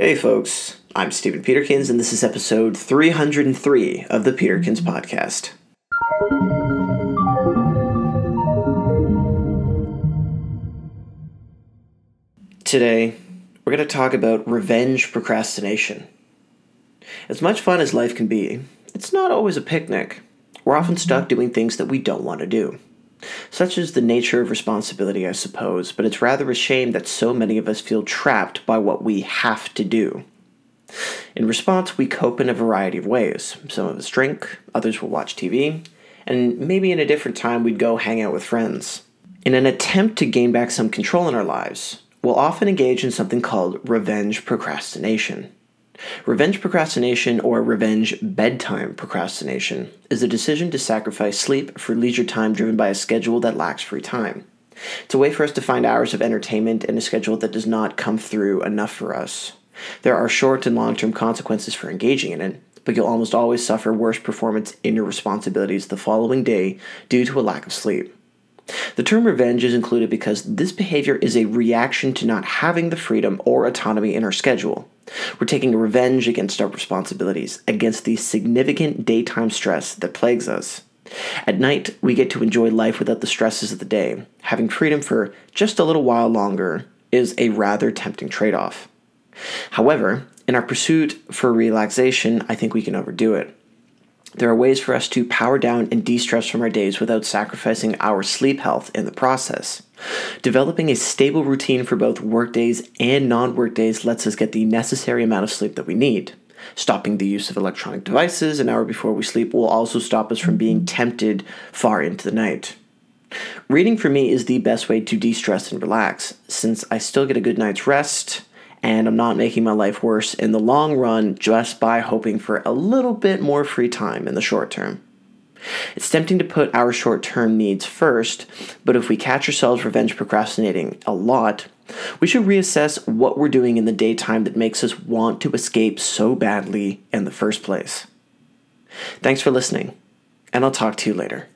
Hey, folks. I'm Stephen Peterkins, and this is episode 303 of the Peterkins Podcast. Today, we're going to talk about revenge procrastination. As much fun as life can be, it's not always a picnic. We're often stuck doing things that we don't want to do. Such is the nature of responsibility, I suppose, but it's rather a shame that so many of us feel trapped by what we have to do. In response, we cope in a variety of ways. Some of us drink, others will watch TV, and maybe in a different time we'd go hang out with friends. In an attempt to gain back some control in our lives, we'll often engage in something called revenge procrastination. Revenge procrastination, or revenge bedtime procrastination, is the decision to sacrifice sleep for leisure time driven by a schedule that lacks free time. It's a way for us to find hours of entertainment in a schedule that does not come through enough for us. There are short and long term consequences for engaging in it, but you'll almost always suffer worse performance in your responsibilities the following day due to a lack of sleep. The term revenge is included because this behavior is a reaction to not having the freedom or autonomy in our schedule. We're taking revenge against our responsibilities, against the significant daytime stress that plagues us. At night, we get to enjoy life without the stresses of the day. Having freedom for just a little while longer is a rather tempting trade off. However, in our pursuit for relaxation, I think we can overdo it. There are ways for us to power down and de stress from our days without sacrificing our sleep health in the process. Developing a stable routine for both work days and non work days lets us get the necessary amount of sleep that we need. Stopping the use of electronic devices an hour before we sleep will also stop us from being tempted far into the night. Reading for me is the best way to de stress and relax, since I still get a good night's rest and I'm not making my life worse in the long run just by hoping for a little bit more free time in the short term. It's tempting to put our short term needs first, but if we catch ourselves revenge procrastinating a lot, we should reassess what we're doing in the daytime that makes us want to escape so badly in the first place. Thanks for listening, and I'll talk to you later.